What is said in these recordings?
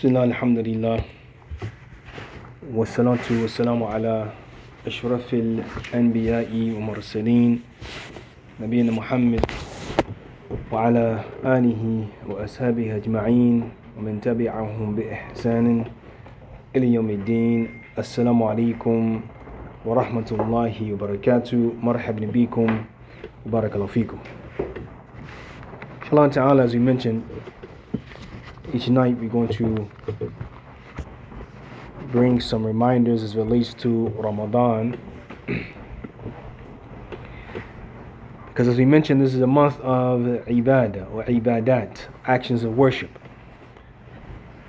بسم الله الحمد لله والصلاة والسلام على أشرف الأنبياء والمرسلين نبينا محمد وعلى آله وأصحابه أجمعين ومن تبعهم بإحسان إلى يوم الدين السلام عليكم ورحمة الله وبركاته مرحبا بكم وبارك الله فيكم Inshallah ta'ala as we mentioned each night we're going to bring some reminders as relates to Ramadan. because as we mentioned, this is a month of ibadah or ibadat, actions of worship.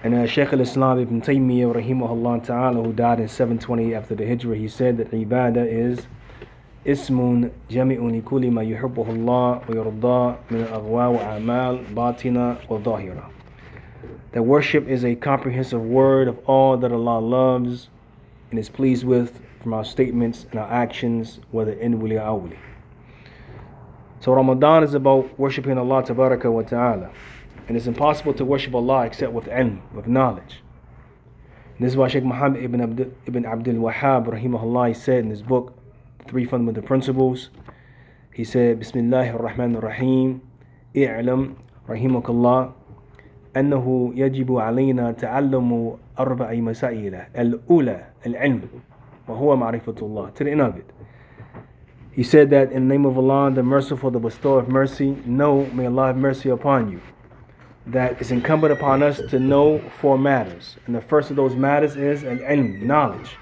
And uh, Shaykh al-Islam ibn Taymiyyah rahimahullah ta'ala who died in 720 after the Hijrah, he said that ibadah is اسم جمع لكل ما يحبه الله ويرضاه من الأغواء وأعمال باطنة وظاهرة that worship is a comprehensive word of all that Allah loves and is pleased with from our statements and our actions, whether inwardly or outwardly. So Ramadan is about worshiping Allah Tabaraka wa Ta'ala. And it's impossible to worship Allah except with ilm, with knowledge. And this is why Sheikh Muhammad ibn Abdul, ibn Abdul Wahhab rahimahullah said in his book, Three Fundamental Principles, he said, Bismillah ar-Rahman ar-Rahim, i'lam rahimakallah أنه يجب علينا تعلم أربع مسائل الأولى العلم وهو معرفة الله to the end of it he said that in the name of Allah the merciful the bestower of mercy know may Allah have mercy upon you that it's incumbent upon us to know four matters and the first of those matters is an ilm knowledge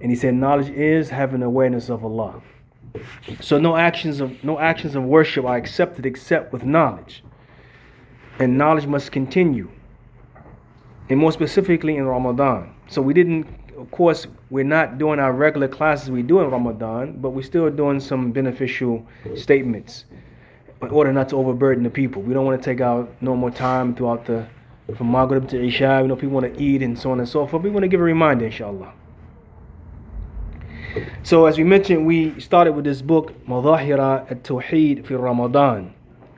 and he said knowledge is having awareness of Allah so no actions of no actions of worship are accepted except with knowledge and knowledge must continue. And more specifically in Ramadan. So we didn't, of course, we're not doing our regular classes we do in Ramadan, but we're still doing some beneficial statements in order not to overburden the people. We don't want to take out no more time throughout the from Maghrib to Isha. You know, people want to eat and so on and so forth. We want to give a reminder, inshallah. So as we mentioned, we started with this book, Madahira at-Tawheed fi Ramadan,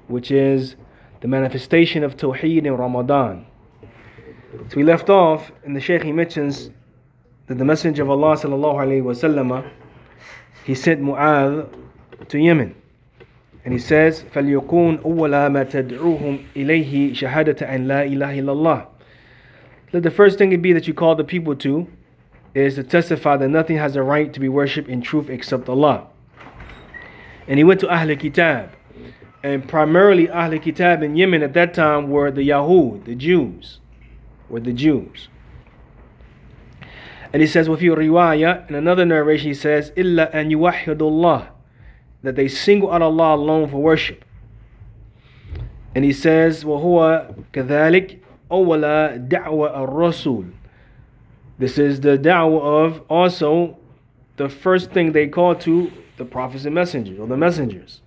which is the manifestation of Tawheed in Ramadan. So we left off, and the Shaykh he mentions that the Messenger of Allah sallallahu alaihi wasallam he sent Mu'adh to Yemen. And he says, فَلْيَكُونْ أَوَّلَ مَا تَدْعُوهُمْ إِلَيْهِ شَهَادَةَ أَنْ لَا إِلَهَ إِلَّا اللَّهِ Let the first thing it be that you call the people to is to testify that nothing has a right to be worshipped in truth except Allah. And he went to Ahl Kitab and primarily Ahl Kitab in Yemen at that time were the Yahud, the Jews, were the Jews. And he says, with your riwayah, in another narration, he says, Illa an yuwahidullah, that they single out Allah alone for worship. And he says, وَهُوَ كَذَلِكَ أَوَّلَ دَعْوَ الرَّسُولِ This is the da'wah of also the first thing they call to the prophets and messengers, or the messengers.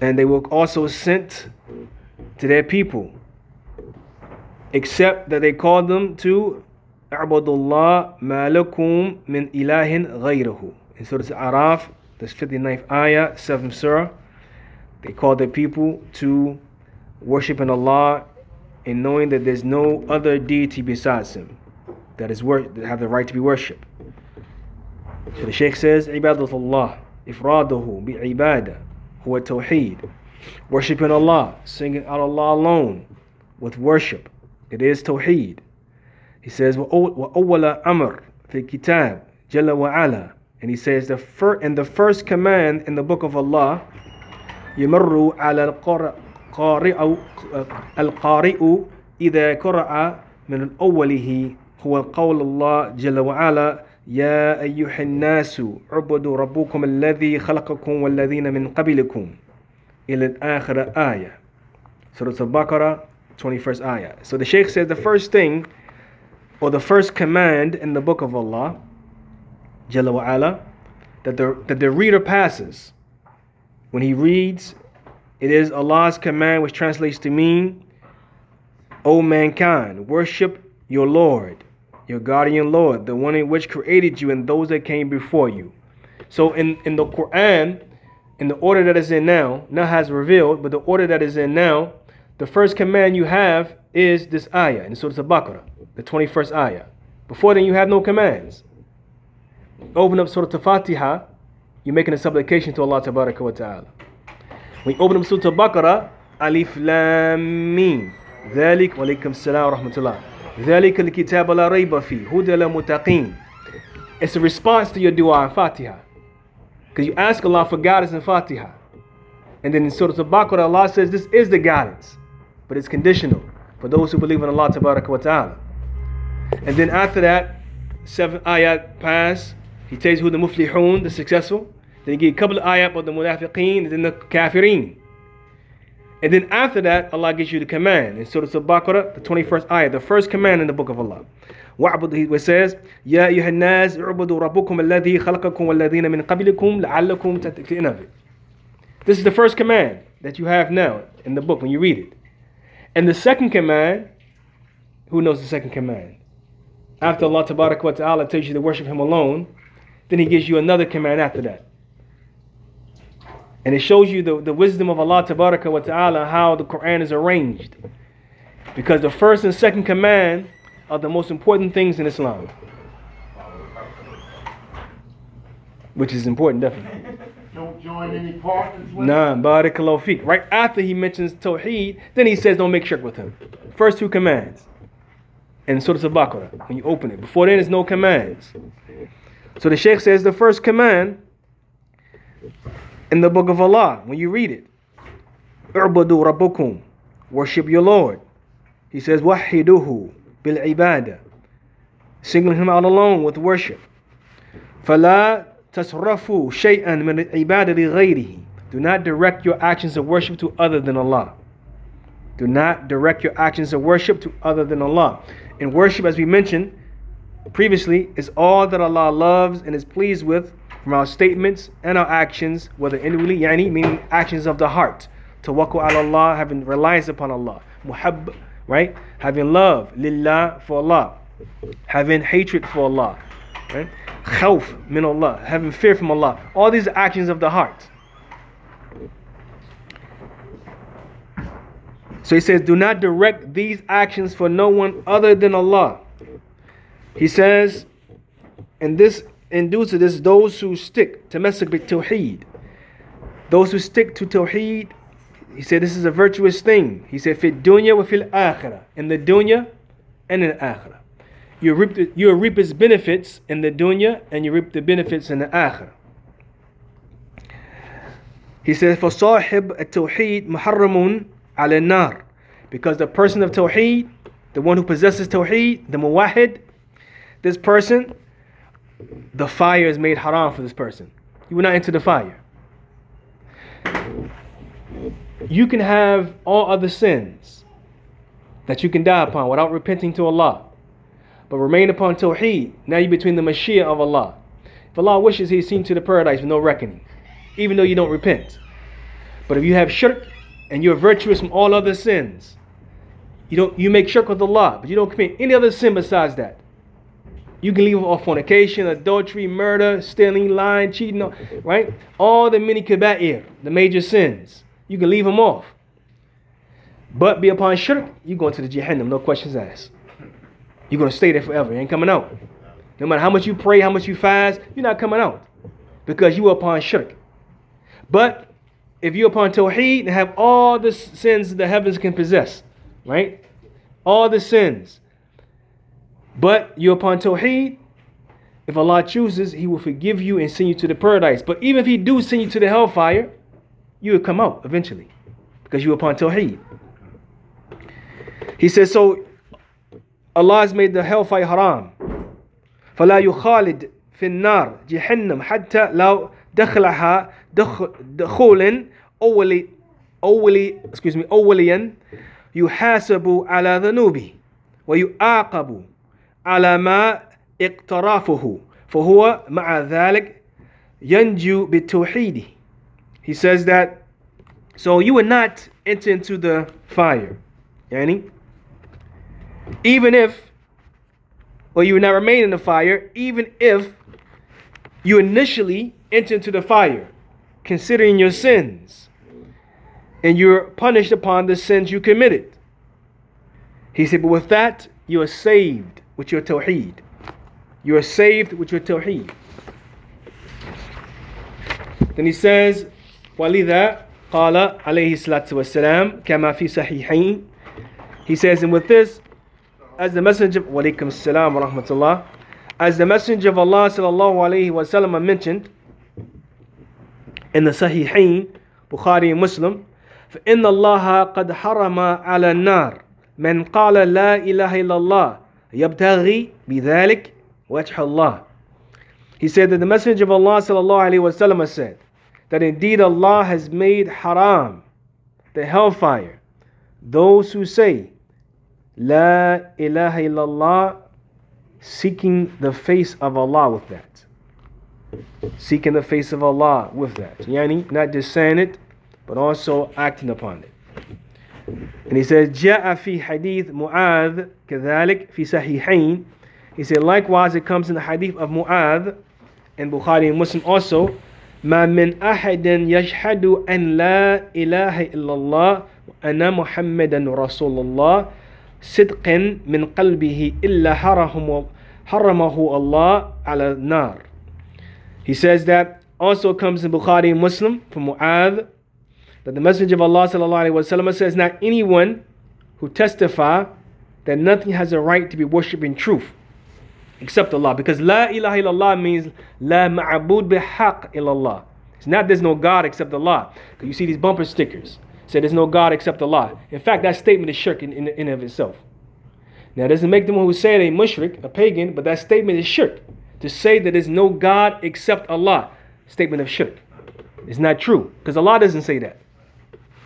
And they were also sent to their people. Except that they called them to Abdullah malakum min ilahin ghayrahu. In Surah Araf, the 59th ayah, 7th surah, they called their people to worshiping Allah and knowing that there's no other deity besides Him that is wor- that have the right to be worshipped. So the Shaykh says, Ibadatullah, ifraduhu bi ibadah huwa tawheed. Worshipping Allah, singing out Allah alone with worship. It is tawheed. He says, وَأَوَّلَ أَمْرٍ فِي الكتاب جل وعلا. And he says, the fir- and the first command in the book of Allah, يمر على القارئ القارئ إذا قرأ من أوله هو قول الله جل وعلا يا أيها الناس اعبدوا ربكم الذي خلقكم والذين من قبلكم إلى الآخر آية Surah Al-Baqarah 21st ayah So the Shaykh says the first thing or the first command in the book of Allah Jalla wa ala, that the, that the reader passes when he reads it is Allah's command which translates to mean O mankind worship your Lord your guardian Lord, the one in which created you and those that came before you. So in, in the Quran, in the order that is in now, now has revealed, but the order that is in now, the first command you have is this ayah in Surah Al-Baqarah, the 21st ayah. Before then, you have no commands. Open up Surah Al-Fatiha, you're making a supplication to Allah Tabaraka wa Ta'ala. When you open up Surah Al-Baqarah, Alif Lam Mim. ذلك وعليكم السلام ورحمة الله ذلك الكتاب لا ريب فيه هدى للمتقين It's a response to your dua in Fatiha. Because you ask Allah for guidance in Fatiha. And then in Surah Al-Baqarah, Allah says this is the guidance. But it's conditional for those who believe in Allah Tabaraka wa Ta'ala. And then after that, seven ayat pass. He tells you who the muflihun, the successful. Then he gives a couple of ayat about the munafiqeen and then the kafirin. And then after that, Allah gives you the command. In Surah Al-Baqarah, the 21st ayah, the first command in the book of Allah. وَعْبُدْ It says, يَا أَيُّهَا النَّاسِ اعْبُدُوا رَبُّكُمْ الَّذِي خَلَقَكُمْ وَالَّذِينَ مِنْ قَبْلِكُمْ لَعَلَّكُمْ تَتَّقُونَ This is the first command that you have now in the book when you read it. And the second command, who knows the second command? After Allah wa ta'ala tells you to worship Him alone, then He gives you another command after that. And it shows you the, the wisdom of Allah wa ta'ala how the Quran is arranged. Because the first and second command are the most important things in Islam. Which is important, definitely. Don't join any partners with Nah, barakallahu fik. Right after he mentions Tawheed, then he says don't make shirk with him. First two commands. And Surah Al-Baqarah, when you open it. Before then, there's no commands. So the Shaykh says the first command in the book of Allah, when you read it, U'budu rabbukum, worship your Lord. He says, Wahiduhu bil ibadah, singling him out alone with worship. فَلَا تَصْرَفُوا شَيْئًا مِنْ الْعِبَادَةِ لِغَيْرِهِ Do not direct your actions of worship to other than Allah. Do not direct your actions of worship to other than Allah. In worship, as we mentioned previously, is all that Allah loves and is pleased with from our statements and our actions, whether inwardly, yani, meaning actions of the heart. Tawakkul ala Allah, having reliance upon Allah. Muhabb, right? Having love, lillah, for Allah. Having hatred for Allah. Right? Khawf min Allah, having fear from Allah. All these actions of the heart. So he says, Do not direct these actions for no one other than Allah. He says, and this induces this those who stick to Masik Tawheed. Those who stick to Tawheed, he said this is a virtuous thing. He said, Fit dunya wa fil akhirah. In the dunya and in the akhirah. You reap, the, you reap its benefits in the dunya and you reap the benefits in the akhirah. He says, For sahib at-tawheed muharramun al nar. Because the person of tawheed, the one who possesses tawheed, the muwahid, this person, the fire is made haram for this person. You will not enter the fire. You can have all other sins that you can die upon without repenting to Allah. But remain upon Tawheed. Now you're between the Mashi'ah of Allah. If Allah wishes, He's seen to the paradise with no reckoning, even though you don't repent. But if you have shirk and you're virtuous from all other sins, you don't you make shirk with Allah, but you don't commit any other sin besides that. You can leave off fornication, adultery, murder, stealing, lying, cheating, right? All the many kaba'ir, the major sins. You can leave them off. But be upon shirk, you go into the Jahannam, no questions asked. You're going to stay there forever. You ain't coming out. No matter how much you pray, how much you fast, you're not coming out. Because you are upon shirk. But if you're upon tawheed and have all the sins the heavens can possess, right? All the sins. But you're upon tawheed, if Allah chooses, He will forgive you and send you to the paradise. But even if He do send you to the hellfire, you will come out eventually. Because you're upon tawheed. He says, so Allah has made the hellfire haram. فلا يخالد في النار جهنم حتى لو دخلها دخول أولي أولي excuse me أوليا يحاسب على ذنوبه ويعاقب على ما اقترافه فهو مع ذلك ينجو بالتوحيد He says that so you would not enter into the fire يعني even if, or you will not remain in the fire, even if you initially enter into the fire, considering your sins. and you're punished upon the sins you committed. He said, but with that, you are saved with your tawheed. You are saved with your tawheed. Then he says, وَلِذَا قال عليه الصلاة والسلام كما في صحيحين He says, and with this, as the messenger of Walaikum Salam wa rahmatullah, as the messenger of Allah sallallahu alayhi wa sallam mentioned in the Sahihain, Bukhari and Muslim, فإن الله قد حرم على النار من قال لا إله إلا الله يبتغي بذلك وجه الله He said that the Messenger of Allah sallallahu alaihi wasallam said that indeed Allah has made haram the hellfire those who say La ilaha illallah seeking the face of Allah with that seeking the face of Allah with that yani not just saying it but also acting upon it. And he says, جاء في حديث معاذ كذلك في صحيحين. He said, likewise it comes in the hadith of Mu'adh and Bukhari and Muslim also. ما من أحد يشهد أن لا إله إلا الله وأن محمدا رسول الله صدق من قلبه إلا حرمه حرمه الله على النار. He says that also comes in Bukhari and Muslim from Mu'adh that the Messenger of Allah وسلم, says, Not anyone who testify that nothing has a right to be worshipped in truth except Allah. Because La ilaha illallah means La ma'abud bihaq illallah. It's not there's no God except Allah. Because you see these bumper stickers say there's no God except Allah. In fact, that statement is shirk in, in, in of itself. Now, it doesn't make them who say it a mushrik, a pagan, but that statement is shirk. To say that there's no God except Allah, statement of shirk. It's not true, because Allah doesn't say that.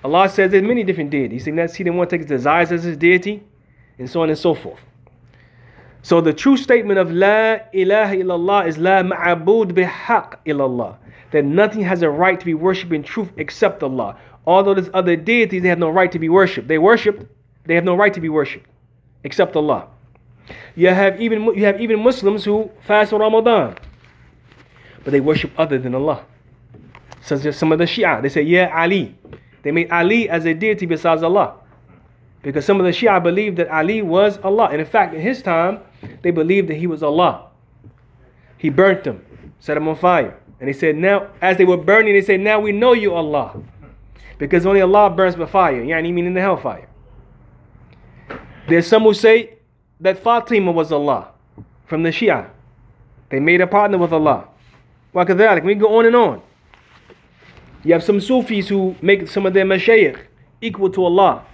Allah says there's many different deities. He didn't want to take his desires as his deity, and so on and so forth. So the true statement of La ilaha illallah is La ma'abud bihaq illallah. That nothing has a right to be worshipped in truth except Allah. Although there's other deities, they have no right to be worshipped. They worship, they have no right to be worshipped except Allah. You have even you have even Muslims who fast on Ramadan, but they worship other than Allah. As some of the Shia, they say, Yeah, Ali. They made Ali as a deity besides Allah. Because some of the Shia believed that Ali was Allah. And in fact, in his time, they believed that he was Allah. He burnt them, set them on fire. And he said, now, as they were burning, they said, now we know you Allah. Because only Allah burns with fire. Yani meaning the hellfire. There's some who say that Fatima was Allah from the Shia. They made a partner with Allah. وكذلك we go on and on. You have some Sufis who make some of their mashayikh equal to Allah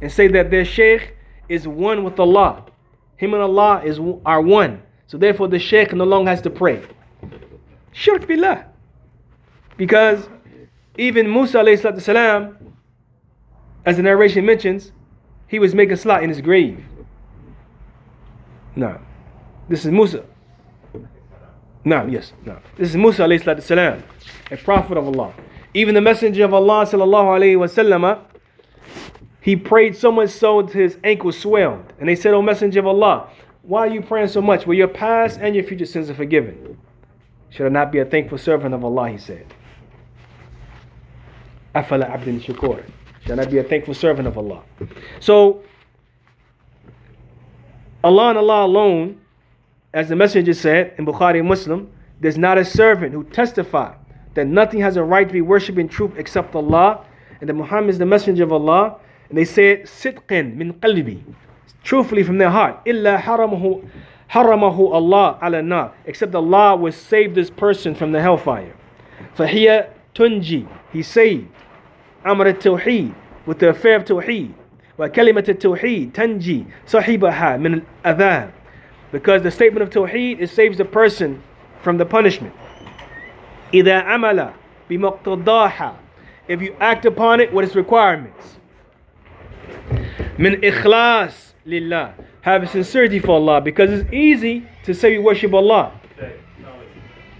and say that their sheikh is one with Allah. Him and Allah is are one. So therefore the sheikh no longer has to pray. Shirk billah. Because even Musa as the narration mentions, he was making salat in his grave. No. This is Musa. No, yes, no. This is Musa alayhi salam, a prophet of Allah. Even the Messenger of Allah sallallahu alaihi wasallam, uh, he prayed so much so that his ankles swelled. And they said, "O Messenger of Allah, why are you praying so much? Well, your past and your future sins are forgiven. Should I not be a thankful servant of Allah?" He said. Afala abdin shakur. Should I not be a thankful servant of Allah? So, Allah and Allah alone, as the messenger said in Bukhari Muslim, there's not a servant who testifies that nothing has a right to be worshipped in truth except Allah, and that Muhammad is the messenger of Allah, and they said, Sitqin min qalbi, truthfully from their heart, illa haramahu, haramahu Allah ala na, except Allah will save this person from the hellfire. Fahiya tunji, he saved. Amr al-Tawheed, with the affair of Tawheed. Wa kalimat al-Tawheed, tanji, sahibaha min al-adhan. because the statement of Tawheed it saves the person from the punishment إذا عمل بمقتضاها if you act upon it with its requirements من إخلاص لله have a sincerity for Allah because it's easy to say you worship Allah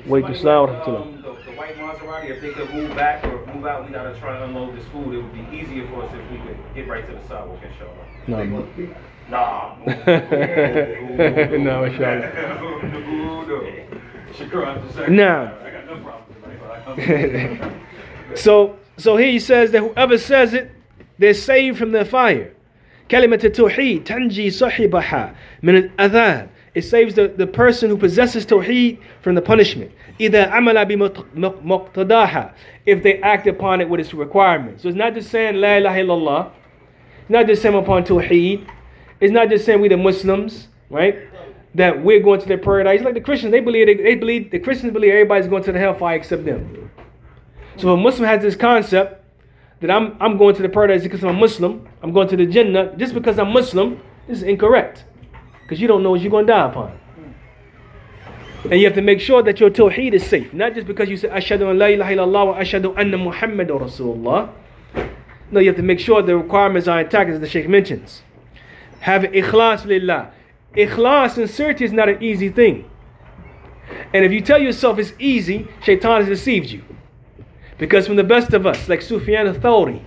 Wait, um, the, the white Maserati, if they could move back or move out, we gotta try and unload this food. It would be easier for us if we could get right to the sidewalk, inshallah. No, Nah. no, inshallah. Shukran, just a Now, I got no problem. so So here he says that whoever says it, they're saved from the fire. كلمة التوحيد تنجي صاحبها من الأذاب. It saves the, the person who possesses tawheed from the punishment. إذا عمل بمقتضاها. If they act upon it with its requirements. So it's not just saying La ilaha illallah. It's not just saying upon tawheed. It's not just saying we the Muslims, right? That we're going to the paradise. Like the Christians, they believe they, they believe the Christians believe everybody's going to the hellfire except them. So a Muslim has this concept that I'm I'm going to the paradise because I'm a Muslim, I'm going to the Jannah just because I'm Muslim, this is incorrect. Because you don't know what you're going to die upon. And you have to make sure that your tawheed is safe. Not just because you say, Ashadu an la ilaha illallah wa ashadu anna Muhammad Rasulullah. No, you have to make sure the requirements are intact as the Sheikh mentions. Have ikhlas lillah. Ikhlas, sincerity is not an easy thing. And if you tell yourself it's easy, shaitan has deceived you. Because from the best of us, like Sufyan al-Thawri,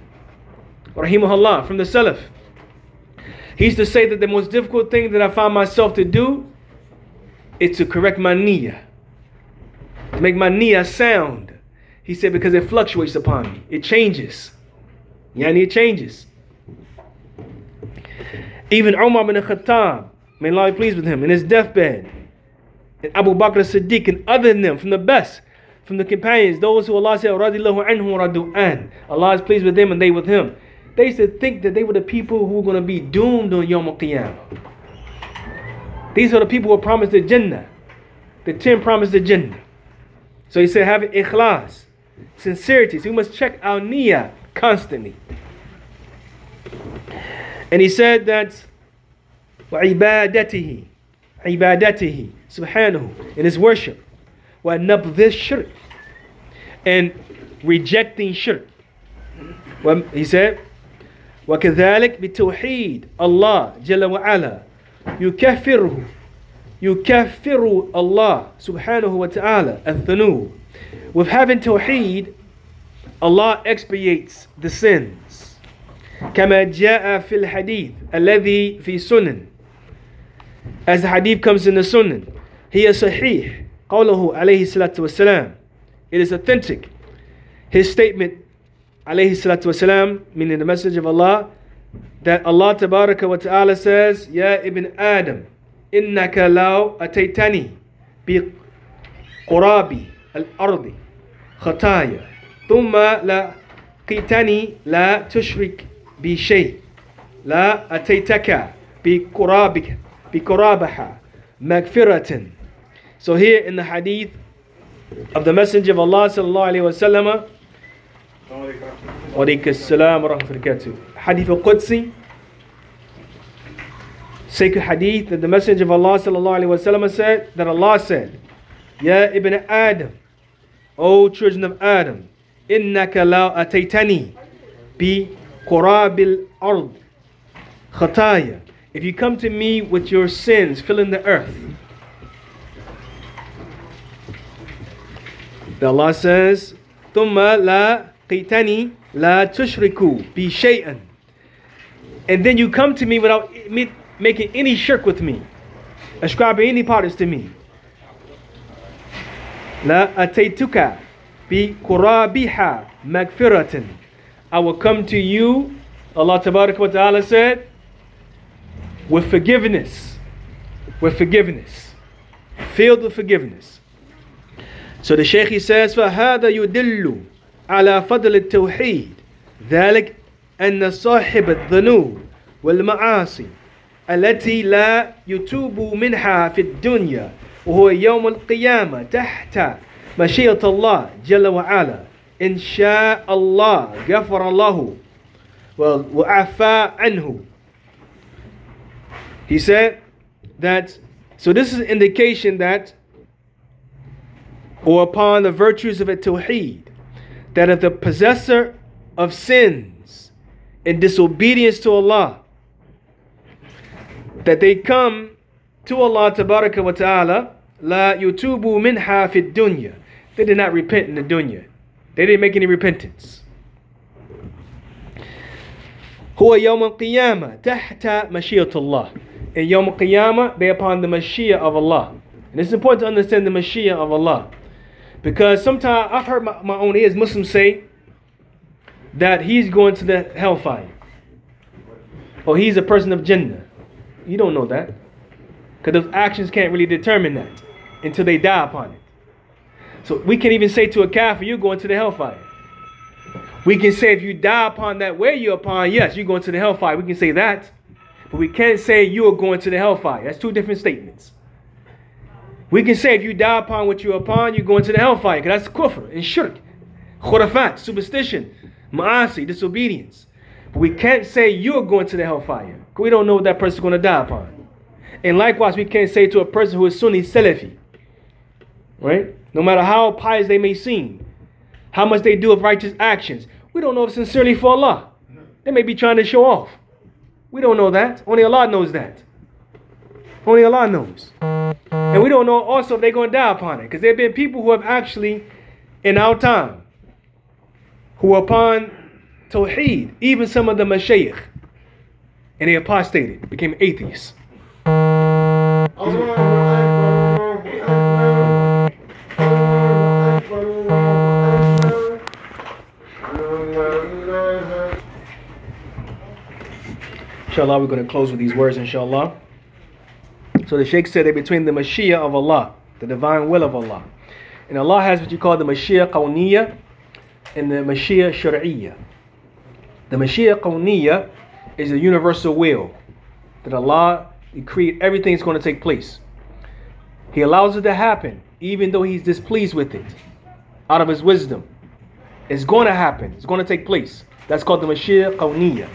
rahimahullah, from the Salaf, he used to say that the most difficult thing that I find myself to do is to correct my niyyah. To make my niyyah sound. He said, because it fluctuates upon me. It changes. Yani it changes. Even Umar bin Khattab, may Allah be pleased with him, in his deathbed, and Abu Bakr as-Siddiq and other than them, from the best, from the companions, those who Allah said, Radillahu anhum radu an. Allah is pleased with them and they with him. They used to think that they were the people who were going to be doomed on Yom Qiyamah. These are the people who were promised the Jannah. The ten promised the Jannah. So he said, have ikhlas, sincerity. So we must check our niyyah constantly. And he said that وعبادته عبادته subhanahu in his worship وَنَبْذِ shirk and rejecting shirk. Well, he said, وكذلك بتوحيد الله جل وعلا يكفره يكفر الله سبحانه وتعالى الذنوب. With having tawheed, Allah expiates the sins. كما جاء في الحديث الذي في سنن. As the hadith comes in the sunnah, هي صحيح قوله عليه الصلاة والسلام. It is authentic. His statement عليه الصلاة والسلام meaning the message of Allah that Allah تبارك وتعالى says يا ابن آدم إنك لو أتيتني بقراب الأرض خطايا ثم لقيتني لا تشرك بشيء لا أتيتك بقرابك بقرابها مغفرة So here in the hadith of the Messenger of Allah sallallahu alayhi wa sallam, Walaikum salam wa rahmatullahi Hadith al-Qudsi, sacred hadith that the Messenger of Allah sallallahu alayhi wa sallam said, that Allah said, Ya ibn Adam, O children of Adam, innaka la ataytani bi qurabil ard khataya. If you come to me with your sins filling the earth, Allah says, ثم لا قيتني لا تشركوا بي شيئا. And then you come to me without me making any shirk with me, ascribing any parts to me. لا أتيتك بقرابها مغفرة. I will come to you, Allah wa Ta'ala said, with forgiveness. With forgiveness. Filled with forgiveness. So the Shaykh he says, فهذا يدل على فضل التوحيد ذلك أن صاحب الذنوب والمعاصي التي لا يتوب منها في الدنيا وهو يوم القيامة تحت مشيئة الله جل وعلا Insha'Allah, ghafarallahu, well, wa'afa anhu. He said that, so this is indication that, or upon the virtues of a tawheed, that if the possessor of sins and disobedience to Allah, that they come to Allah Tabaraka wa Ta'ala, la yutubu minha fid dunya. They did not repent in the dunya. They didn't make any repentance. هو يوم القيامة تحت مشيئة الله. In يوم القيامة, they upon the Mashi'ah of Allah. And it's important to understand the Mashi'ah of Allah. Because sometimes I've heard my, my own ears, Muslims say that he's going to the hellfire. Or he's a person of Jannah. You don't know that. Because those actions can't really determine that until they die upon it. So we can even say to a kafir, you're going to the hellfire. We can say if you die upon that way you're upon, yes, you're going to the hellfire. We can say that. But we can't say you are going to the hellfire. That's two different statements. We can say if you die upon what you're upon, you're going to the hellfire. Because that's kufr and shirk. Khurafat, superstition, ma'asi, disobedience. But we can't say you're going to the hellfire. Because We don't know what that person's going to die upon. And likewise, we can't say to a person who is Sunni Salafi, right? No matter how pious they may seem, how much they do of righteous actions, we don't know if sincerely for Allah. They may be trying to show off. We don't know that. Only Allah knows that. Only Allah knows. And we don't know also if they're going to die upon it. Because there have been people who have actually, in our time, who upon Tawheed, even some of the Mashaykh, and they apostated, became atheists. Inshallah, we're going to close with these words, inshallah. So the Sheikh said that between the Mashi'ah of Allah, the divine will of Allah, and Allah has what you call the Mashi'ah Qawniya and the Mashi'ah Shar'iyya. The Mashi'ah Qawniya is a universal will that Allah decreed everything is going to take place. He allows it to happen, even though He's displeased with it, out of His wisdom. It's going to happen. It's going to take place. That's called the Mashi'ah Qawniya.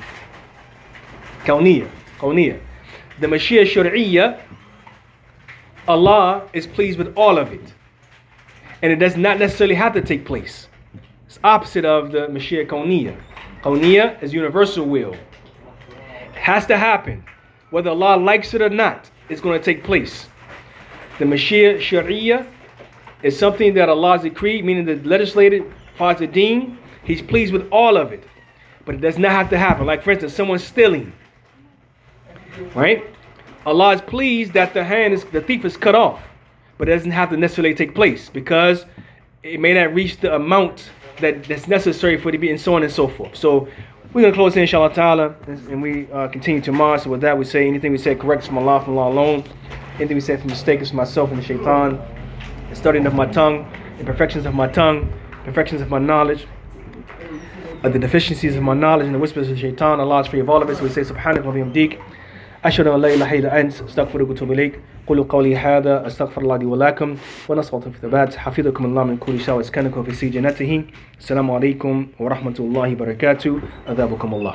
Kawniyya. Kawniyya. The Mashi'ah Shur'iyya, Allah is pleased with all of it. And it does not necessarily have to take place. It's opposite of the Mashi'ah Kawniyya. Kawniyya is universal will. It has to happen. Whether Allah likes it or not, it's going to take place. The Mashi'ah Shur'iyya is something that Allah has decreed, meaning the legislated Father Deen, He's pleased with all of it. But it does not have to happen. Like, for instance, someone stealing right? Allah is pleased that the hand is the thief is cut off, but it doesn't have to necessarily take place because it may not reach the amount that, that's necessary for it to be and so on and so forth. So we're gonna close in inshallah ta'ala, and we uh, continue tomorrow. So with that, we say anything we said correct from Allah, from Allah alone. Anything we said from mistake is from myself and the shaitan. The studying of my tongue, imperfections of my tongue, perfections of my knowledge, uh, the deficiencies of my knowledge and the whispers of shaitan. Allah is free of all of us. We say subhanahu wa bihamdik. أشهد أن لا إله إلا أنت أستغفرك وأتوب إليك. قولوا قولي هذا أستغفر الله لي ولكم. ونسأل في الثبات. حفظكم الله من كل شر واسكنكم في سجنته. السلام عليكم ورحمة الله وبركاته. أذابكم الله.